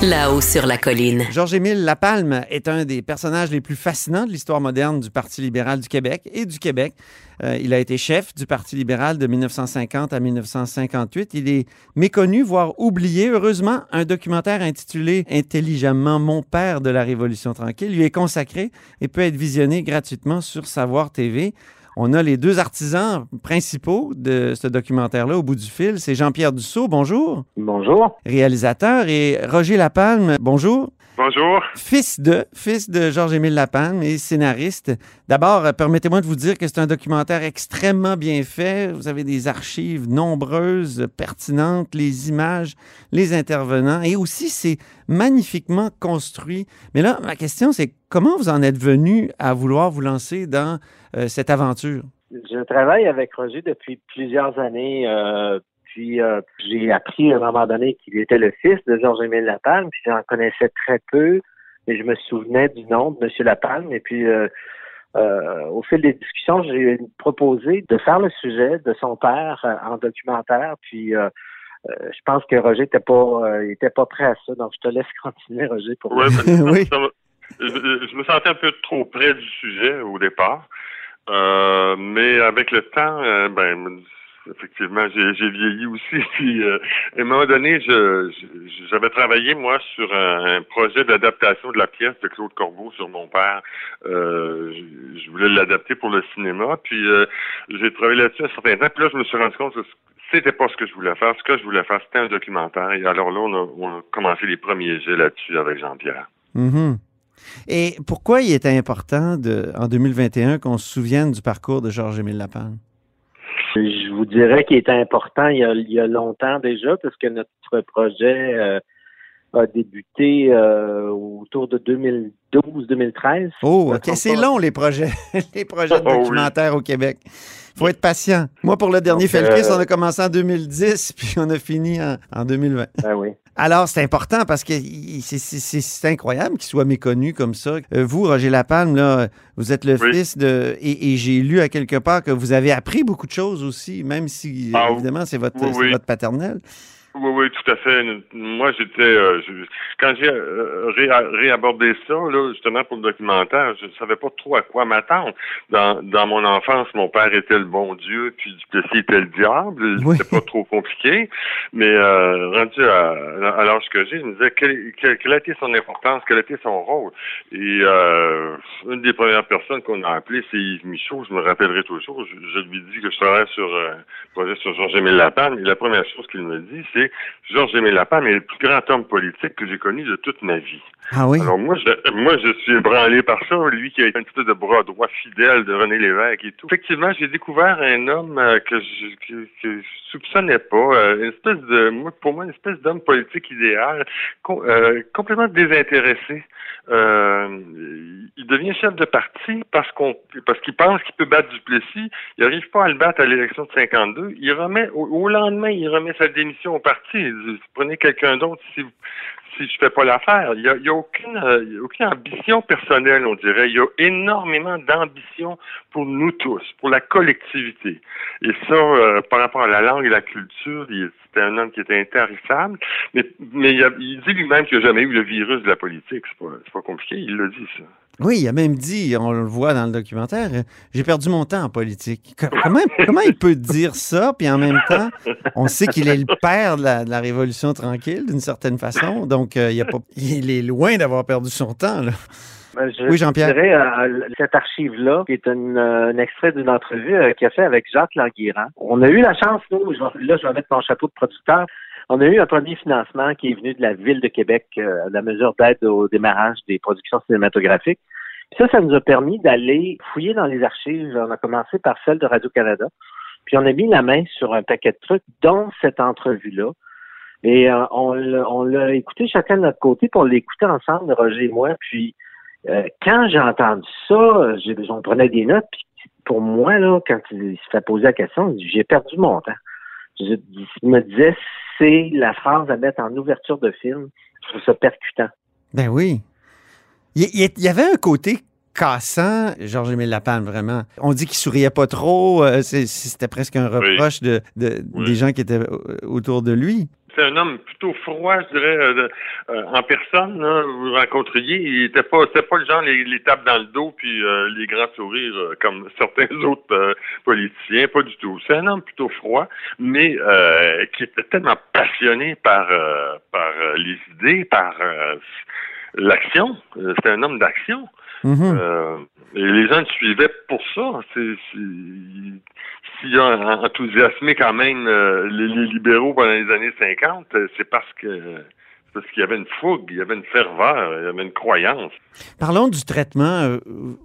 Là-haut sur la colline. Georges-Émile Lapalme est un des personnages les plus fascinants de l'histoire moderne du Parti libéral du Québec et du Québec. Euh, il a été chef du Parti libéral de 1950 à 1958. Il est méconnu, voire oublié. Heureusement, un documentaire intitulé intelligemment Mon père de la Révolution tranquille lui est consacré et peut être visionné gratuitement sur Savoir TV. On a les deux artisans principaux de ce documentaire-là au bout du fil. C'est Jean-Pierre Dussault, bonjour. Bonjour. Réalisateur, et Roger Lapalme, bonjour. Bonjour. Fils de, fils de Georges-Émile Lapalme et scénariste. D'abord, euh, permettez-moi de vous dire que c'est un documentaire extrêmement bien fait. Vous avez des archives nombreuses, pertinentes, les images, les intervenants, et aussi c'est magnifiquement construit. Mais là, ma question, c'est comment vous en êtes venu à vouloir vous lancer dans euh, cette aventure? Je travaille avec Roger depuis plusieurs années. Euh, puis euh, j'ai appris à un moment donné qu'il était le fils de Georges-Émile Lapalme, puis j'en connaissais très peu, et je me souvenais du nom de M. Lapalme. Et puis euh, euh, au fil des discussions, j'ai proposé de faire le sujet de son père en documentaire. Puis je pense que Roger était pas était pas prêt à ça. Donc je te laisse continuer, Roger, pour ouais, oui. je, je, me sentais un peu trop près du sujet au départ. mais avec le temps, ben effectivement, j'ai vieilli aussi. Puis, euh, à un moment donné, j'avais travaillé, moi, sur un, projet d'adaptation de la pièce de Claude Corbeau sur mon père. Euh, je, voulais l'adapter pour le cinéma. Puis, euh, j'ai travaillé là-dessus un certain temps. Puis là, je me suis rendu compte que c'était pas ce que je voulais faire. Ce que je voulais faire, c'était un documentaire. Et alors là, on a, commencé les premiers jets là-dessus avec Jean-Pierre. Mm-hmm. Et pourquoi il était important, de, en 2021, qu'on se souvienne du parcours de Georges-Émile Lapin? Je vous dirais qu'il était important il y, a, il y a longtemps déjà, parce que notre projet euh, a débuté euh, autour de 2012-2013. Oh, OK. C'est long, les projets, les projets de oh, documentaire au Québec. Il faut être patient. Moi, pour le dernier Felkis, euh, on a commencé en 2010, puis on a fini en, en 2020. Ben oui. Alors, c'est important parce que c'est incroyable qu'il soit méconnu comme ça. Euh, vous, Roger Lapalme, là, vous êtes le fils de... Et, j'ai lu à quelque part que vous avez appris beaucoup de choses aussi, même si, ah évidemment, c'est votre, votre paternel. Oui, oui, tout à fait. Moi, j'étais euh, quand j'ai euh, réabordé ça, là, justement pour le documentaire, je ne savais pas trop à quoi m'attendre. Dans, dans mon enfance, mon père était le bon Dieu, puis Duplessis était le diable. C'était pas trop compliqué. Mais euh, rendu à, à l'âge que j'ai, je me disais quelle, quelle, a été son importance, quel a été son rôle? Et euh, une des premières personnes qu'on a appelées, c'est Yves Michaud. Je me rappellerai toujours. Je, je lui dis que je travaille sur un projet sur Georges-Émile Lapin. Et la première chose qu'il me dit, c'est Georges-Aimé Lapin est le plus grand homme politique que j'ai connu de toute ma vie. Ah oui? Alors moi, je, moi, je suis ébranlé par ça. Lui qui a été un petit peu de bras droit fidèle de René Lévesque et tout. Effectivement, j'ai découvert un homme euh, que, je, que, soupçonnais pas. Euh, une espèce de, moi, pour moi, une espèce d'homme politique idéal, euh, complètement désintéressé. il devient chef de parti parce qu'on, parce qu'il pense qu'il peut battre Duplessis. Il n'arrive pas à le battre à l'élection de 52. Il remet, au, au lendemain, il remet sa démission au parti. Prenez quelqu'un d'autre si si je fais pas l'affaire. Il y a, y a aucune, euh, aucune ambition personnelle, on dirait. Il y a énormément d'ambition pour nous tous, pour la collectivité. Et ça, euh, par rapport à la langue et la culture, c'était un homme qui était intarissable. Mais, il, dit lui-même qu'il n'a jamais eu le virus de la politique. C'est pas, pas compliqué. Il le dit, ça. Oui, il a même dit, on le voit dans le documentaire, j'ai perdu mon temps en politique. Comment, comment il peut dire ça, puis en même temps, on sait qu'il est le père de la, Révolution tranquille, d'une certaine façon, donc euh, il, a pas, il est loin d'avoir perdu son temps. Là. Ben, oui, Jean-Pierre. Je euh, cette archive-là, qui est euh, un extrait d'une entrevue qu'il a fait avec Jacques Languirand. On a eu la chance, nous, là, je vais mettre mon chapeau de producteur, on a eu un premier financement qui est venu de la Ville de Québec, euh, la mesure d'aide au démarrage des productions cinématographiques. ça, ça nous a permis d'aller fouiller dans les archives. On a commencé par celle de Radio-Canada. Puis on a mis la main sur un paquet de trucs, dont cette entrevue-là. Et euh, on, l'a écouté chacun de notre côté, puis on ensemble, Roger et moi. Puis euh, quand j'ai entendu ça, j'ai, on prenait des notes. Puis pour moi, là, quand il se fait poser la question, j'ai perdu mon temps. Je, je me disais, c'est la phrase à mettre en ouverture de film. Je trouve ça percutant. Ben oui. Il y, avait un côté cassant, Georges-Émile Lapalme, vraiment. On dit qu'il souriait pas trop. Euh, c'était presque un reproche de, des gens qui étaient autour de lui c'est un homme plutôt froid, je dirais, euh, euh, en personne. vous rencontriez, il était pas, c'était pas le genre les, les tapes dans le dos puis euh, les grands sourires comme certains autres politiciens, pas du tout. C'est un homme plutôt froid, mais qui était tellement passionné par par les idées, par l'action. C'était un homme d'action. Mm-hmm. et les gens le suivaient pour ça. S'il a enthousiasmé quand même euh, les, libéraux pendant les années 50, euh, c'est parce que parce qu'il y avait une fougue, il y avait une ferveur, il y avait une croyance. Parlons du traitement. Euh,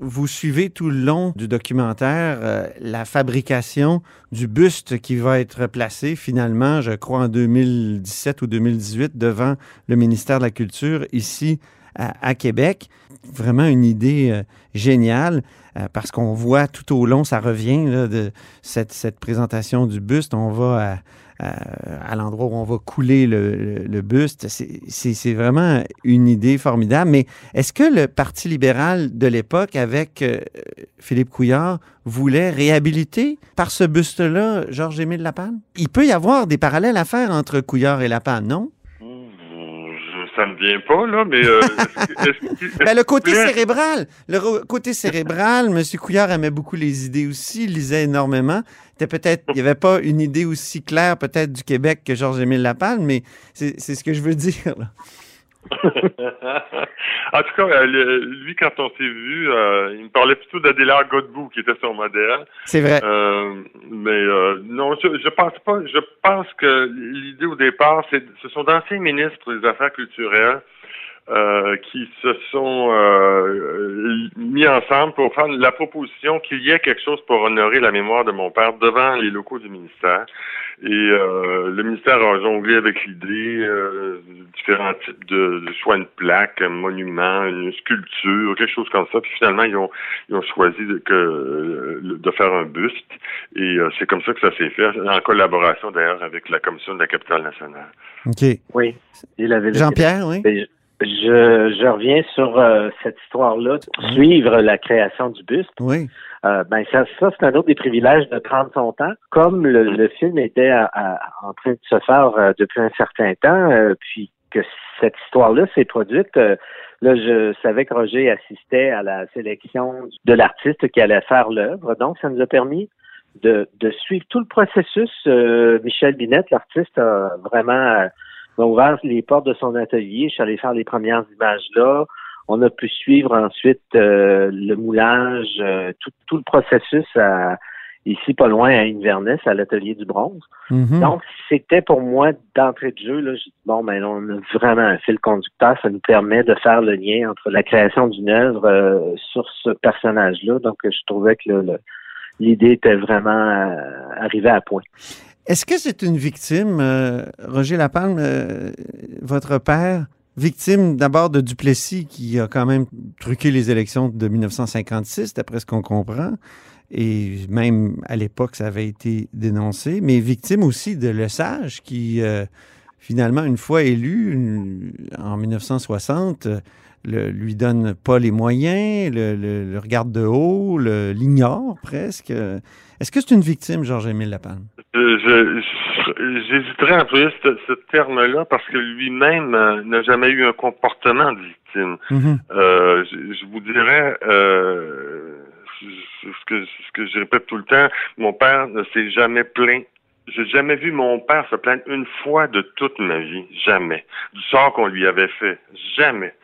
vous suivez tout le long du documentaire la fabrication du buste qui va être placé finalement, je crois, en 2017 ou 2018 devant le ministère de la Culture ici à, Québec. Vraiment une idée géniale. Euh, parce qu'on voit tout au long, ça revient de cette, présentation du buste. On va à, l'endroit où on va couler le, buste. C'est vraiment une idée formidable. Mais est-ce que le Parti libéral de l'époque, avec euh, Philippe Couillard, voulait réhabiliter par ce buste-là Georges-Émile Lapalme? Il peut y avoir des parallèles à faire entre Couillard et Lapalme, non? Ça me vient pas, là, mais... Euh, ben, le côté cérébral. Le côté cérébral, M. Couillard aimait beaucoup les idées aussi, il lisait énormément. Peut-être, il n'y avait pas une idée aussi claire peut-être du Québec que Georges-Émile Lapalme, mais c'est ce que je veux dire. Là. en tout cas, euh, lui, quand on s'est vu, euh, il me parlait plutôt d'Adélard Godbout, qui était son modèle. C'est vrai. Euh, mais non, je, je pense pas. Je pense que l'idée au départ, c'est ce sont d'anciens ministres des Affaires culturelles euh, qui se sont euh, mis ensemble pour faire la proposition qu'il y ait quelque chose pour honorer la mémoire de mon père devant les locaux du ministère. Et euh, le ministère a jonglé avec l'idée différents types de, de, soit une plaque, un monument, une sculpture, quelque chose comme ça. Puis finalement, ils ont, ils ont choisi de, que, de faire un buste. Et c'est comme ça que ça s'est fait, en collaboration d'ailleurs avec la Commission de la capitale nationale. OK. Oui. Jean-Pierre, oui. Je, je reviens sur euh, cette histoire-là, suivre la création du buste. Oui. Euh, ben ça, ça c'est un autre des privilèges de prendre son temps. Comme le, le film était en train de se faire euh, depuis un certain temps, puis que cette histoire-là s'est produite, là, je savais que Roger assistait à la sélection de l'artiste qui allait faire l'œuvre. Donc, ça nous a permis de, de suivre tout le processus. Michel Binette, l'artiste, a vraiment a ouvert les portes de son atelier. Je suis allé faire les premières images là. On a pu suivre ensuite euh, le moulage, euh, tout, tout, le processus à, ici pas loin à Inverness, à l'atelier du bronze. Mm-hmm. Donc, c'était pour moi d'entrée de jeu, là, bon, ben on a vraiment un fil conducteur, ça nous permet de faire le lien entre la création d'une œuvre euh, sur ce personnage-là. Donc, je trouvais que l'idée était vraiment arrivée à point. Est-ce que c'est une victime, euh, Roger Lapalme, euh, votre père, victime d'abord de Duplessis qui a quand même truqué les élections de 1956, d'après ce qu'on comprend, et même à l'époque, ça avait été dénoncé, mais victime aussi de Lesage qui, euh, finalement, une fois élu en 1960, le, lui donne pas les moyens, le, le regarde de haut, l'ignore presque. Est-ce que c'est une victime, Georges-Émile Lapalme? J'hésiterais à employer ce, terme-là parce que lui-même euh, n'a jamais eu un comportement de victime. Mm-hmm. Euh, je, vous dirais euh, ce, que, ce que je répète tout le temps, mon père ne s'est jamais plaint j'ai jamais vu mon père se plaindre une fois de toute ma vie, jamais, du sort qu'on lui avait fait, jamais.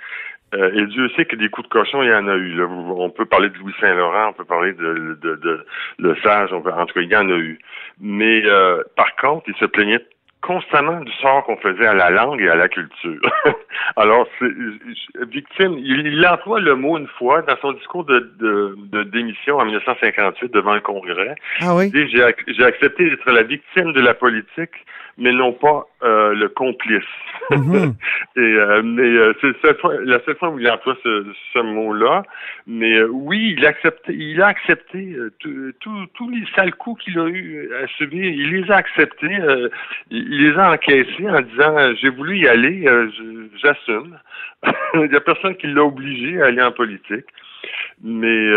Euh, et Dieu sait que des coups de cochon, il y en a eu. On peut parler de Louis Saint-Laurent, on peut parler de, de, de, Le Sage, on en tout cas, il y en a eu. Mais euh, par contre, il se plaignait constamment du sort qu'on faisait à la langue et à la culture. Alors, victime, il, il, emploie le mot une fois dans son discours de, de, de démission en 1958 devant le Congrès. Ah oui? Il dit, j'ai, accepté d'être la victime de la politique mais non pas euh, le complice. Mhm. Et euh, mais euh, c'est la seule fois où il emploie ce, ce mot-là. Mais oui, il a accepté, il a accepté tous les sales coups qu'il a eu à subir. Il les a acceptés. Il, il les a encaissés en disant j'ai voulu y aller, j'assume. il n'y a personne qui l'a obligé à aller en politique. Mais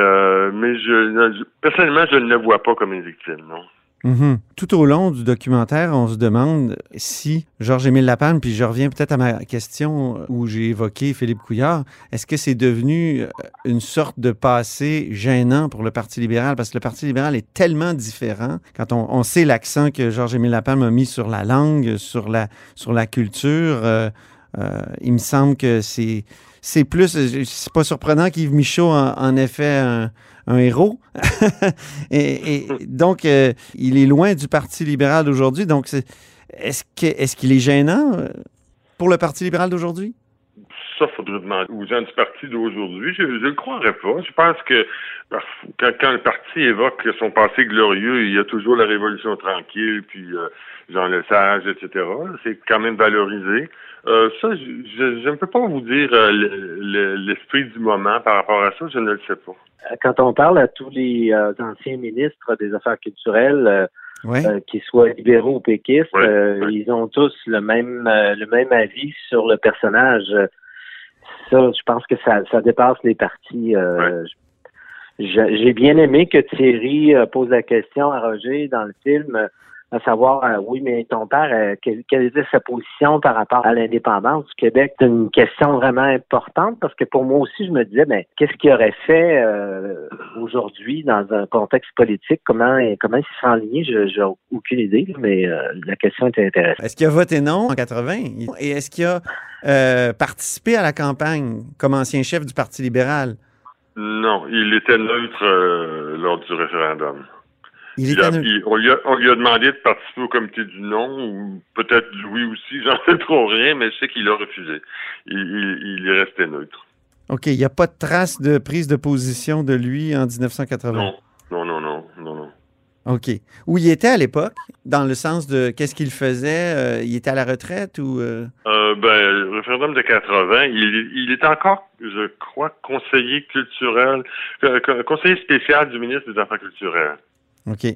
mais je, personnellement, je ne le vois pas comme une victime, non. Mhm. Tout au long du documentaire, on se demande si Georges-Émile Lapalme, puis je reviens peut-être à ma question où j'ai évoqué Philippe Couillard, est-ce que c'est devenu euh, une sorte de passé gênant pour le Parti libéral? Parce que le Parti libéral est tellement différent. Quand on, sait l'accent que Georges-Émile Lapalme a mis sur la langue, sur la, sur la culture, euh, euh, il me semble que c'est c'est plus, c'est pas surprenant qu'Yves Michaud en, en ait fait un, héros. et, donc, euh, il est loin du Parti libéral d'aujourd'hui. Donc, est-ce qu'il est, qu'il est, gênant euh, pour le Parti libéral d'aujourd'hui? Ça, faudrait demander aux gens du parti d'aujourd'hui. Je ne le croirais pas. Je pense que quand, le parti évoque son passé glorieux, il y a toujours la Révolution tranquille, puis euh, Jean Lesage, etc. C'est quand même valorisé. ça, je, ne peux pas vous dire l'esprit du moment par rapport à ça. Je ne le sais pas quand on parle à tous les euh, anciens ministres des Affaires culturelles, euh, euh, qu'ils soient libéraux ou péquistes, ils ont tous le même le même avis sur le personnage. Ça, je pense que ça, ça dépasse les partis. J'ai bien aimé que Thierry pose la question à Roger dans le film à savoir, euh, oui, mais ton père, euh, quelle, était sa position par rapport à l'indépendance du Québec? C'est une question vraiment importante parce que pour moi aussi, je me disais, mais qu'est-ce qu'il aurait fait euh, aujourd'hui dans un contexte politique? Comment, comment il s'est enligné? Je n'ai aucune idée, mais la question était intéressante. Est-ce qu'il a voté non en 80? Et est-ce qu'il a participé à la campagne comme ancien chef du Parti libéral? Non, il était neutre lors du référendum on, lui a, demandé de participer au comité du non, ou peut-être oui aussi, j'en sais trop rien, mais je sais qu'il a refusé. Il, est resté neutre. OK, il n'y a pas de trace de prise de position de lui en 1980? Non, non, non, non, non, non. OK. Où il était à l'époque, dans le sens de qu'est-ce qu'il faisait? Euh, il était à la retraite ou... Euh? Euh, ben, le référendum de 80, il, il est encore, je crois, conseiller culturel, conseiller spécial du ministre des Affaires culturelles. OK.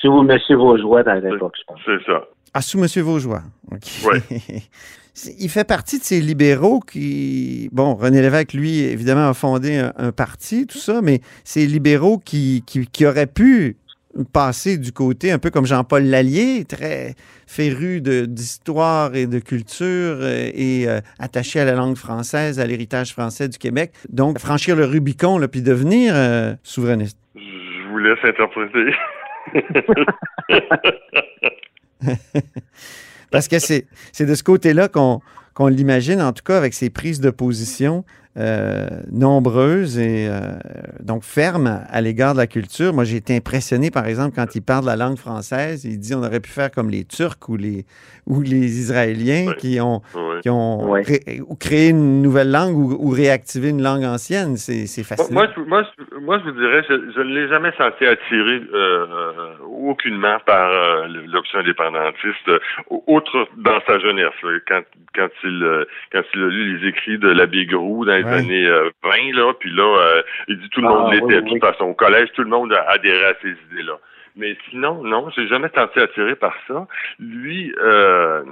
Sous M. Vaugeois dans l'époque, je pense. C'est ça. Ah, sous M. Vaugeois. OK. Oui. Il fait partie de ces libéraux qui. Bon, René Lévesque, lui, évidemment, a fondé un, parti, tout ça, mais ces libéraux qui, qui, auraient pu passer du côté, un peu comme Jean-Paul Lallier, très féru d'histoire et de culture euh, et euh, attaché à la langue française, à l'héritage français du Québec. Donc, franchir le Rubicon, là, puis devenir euh, souverainiste vous laisse interpréter. Parce que c'est de ce côté-là qu'on l'imagine, en tout cas avec ses prises de position euh, nombreuses et euh, donc fermes à l'égard de la culture. Moi, j'ai été impressionné, par exemple, quand il parle de la langue française. Il dit on aurait pu faire comme les Turcs ou les, ou les Israéliens qui ont, qui ont créé une nouvelle langue ou, réactivé une langue ancienne. C'est fascinant. Moi, moi, je vous dirais, je, ne l'ai jamais senti attiré euh, aucunement par l'option indépendantiste, outre dans sa jeunesse, quand, quand, il, quand il a lu les écrits de l'abbé Groux dans les années 20, euh, là, puis là, euh, il dit tout le monde ah, l'était. de toute façon, au collège, tout le monde a adhéré à ces idées-là. Mais sinon, non, j'ai jamais tenté attiré par ça. Lui, euh,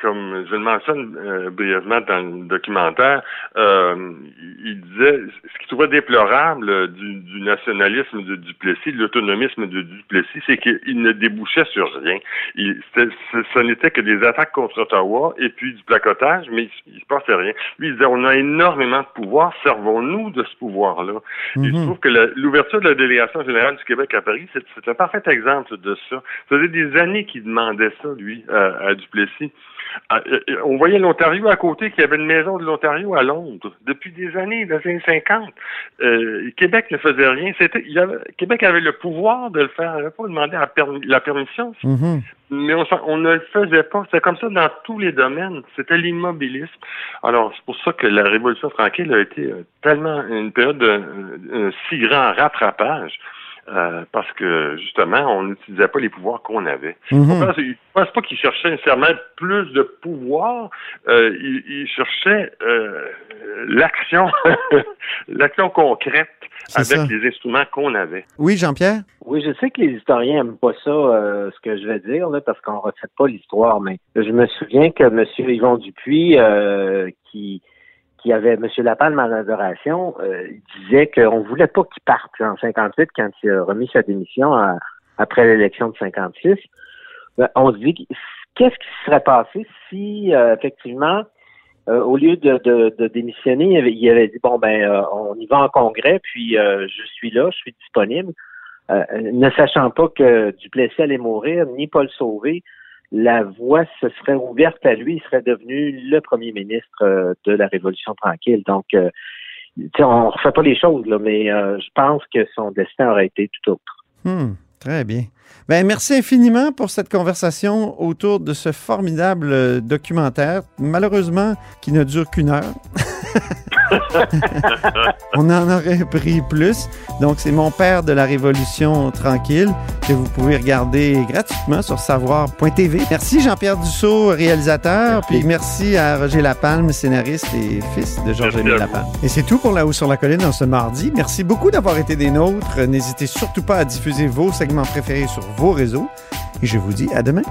comme je le mentionne euh, brièvement dans le documentaire, euh, il disait ce qu'il trouvait déplorable du, du nationalisme de Duplessis, de l'autonomisme de Duplessis, c'est qu'il ne débouchait sur rien. Il, ce, n'était que des attaques contre Ottawa et puis du placotage, mais il, ne se passait rien. Lui, il disait on a énormément de pouvoir, servons-nous de ce pouvoir-là. Il se mhm. trouve que l'ouverture de la délégation générale du Québec à Paris, c'est un parfait exemple de ça. Ça faisait des années qu'il demandait ça, lui, à Duplessis. Ah, euh, euh, on voyait l'Ontario à côté, qu'il y avait une maison de l'Ontario à Londres depuis des années, des années 50. Euh, Québec ne faisait rien. C'était, Québec avait le pouvoir de le faire. Il n'avait pas demandé la, permission. Mm-hmm. Mais on, ne le faisait pas. C'était comme ça dans tous les domaines. C'était l'immobilisme. Alors, c'est pour ça que la Révolution tranquille a été tellement une période de si grand rattrapage. Euh, parce que justement, on n'utilisait pas les pouvoirs qu'on avait. Je ne pense pas qu'il cherchait nécessairement plus de pouvoir, euh, il, cherchait euh, l'action, l'action concrète avec les instruments qu'on avait. Oui, Jean-Pierre? Oui, je sais que les historiens n'aiment pas ça, euh, ce que je vais dire, là, parce qu'on ne refait pas l'histoire, mais je me souviens que M. Yvon Dupuis, euh, qui, qui avait M. Lapalme en adoration, euh, disait qu'on ne voulait pas qu'il parte en 58 quand il a remis sa démission après l'élection de 56. Ben, on se dit, qu'est-ce qui serait passé si, effectivement, euh, au lieu de, démissionner, il avait, dit bon ben euh, on y va en congrès, puis euh, je suis là, je suis disponible. ne sachant pas que Duplessis allait mourir, ni Paul Sauvé, la voie se serait ouverte à lui, il serait devenu le premier ministre de la Révolution tranquille. Donc, on ne refait pas les choses, mais je pense que son destin aurait été tout autre. Hmm. Très bien. Ben, merci infiniment pour cette conversation autour de ce formidable euh, documentaire, malheureusement qui ne dure qu'une heure. On en aurait pris plus. Donc, c'est Mon père de la Révolution tranquille que vous pouvez regarder gratuitement sur savoir.tv. Merci Jean-Pierre Dussault, réalisateur. Puis merci à Roger Lapalme, scénariste et fils de Georges-Émile Lapalme. Et c'est tout pour La Haut sur la Colline en ce mardi. Merci beaucoup d'avoir été des nôtres. N'hésitez surtout pas à diffuser vos segments préférés sur vos réseaux. Et je vous dis à demain.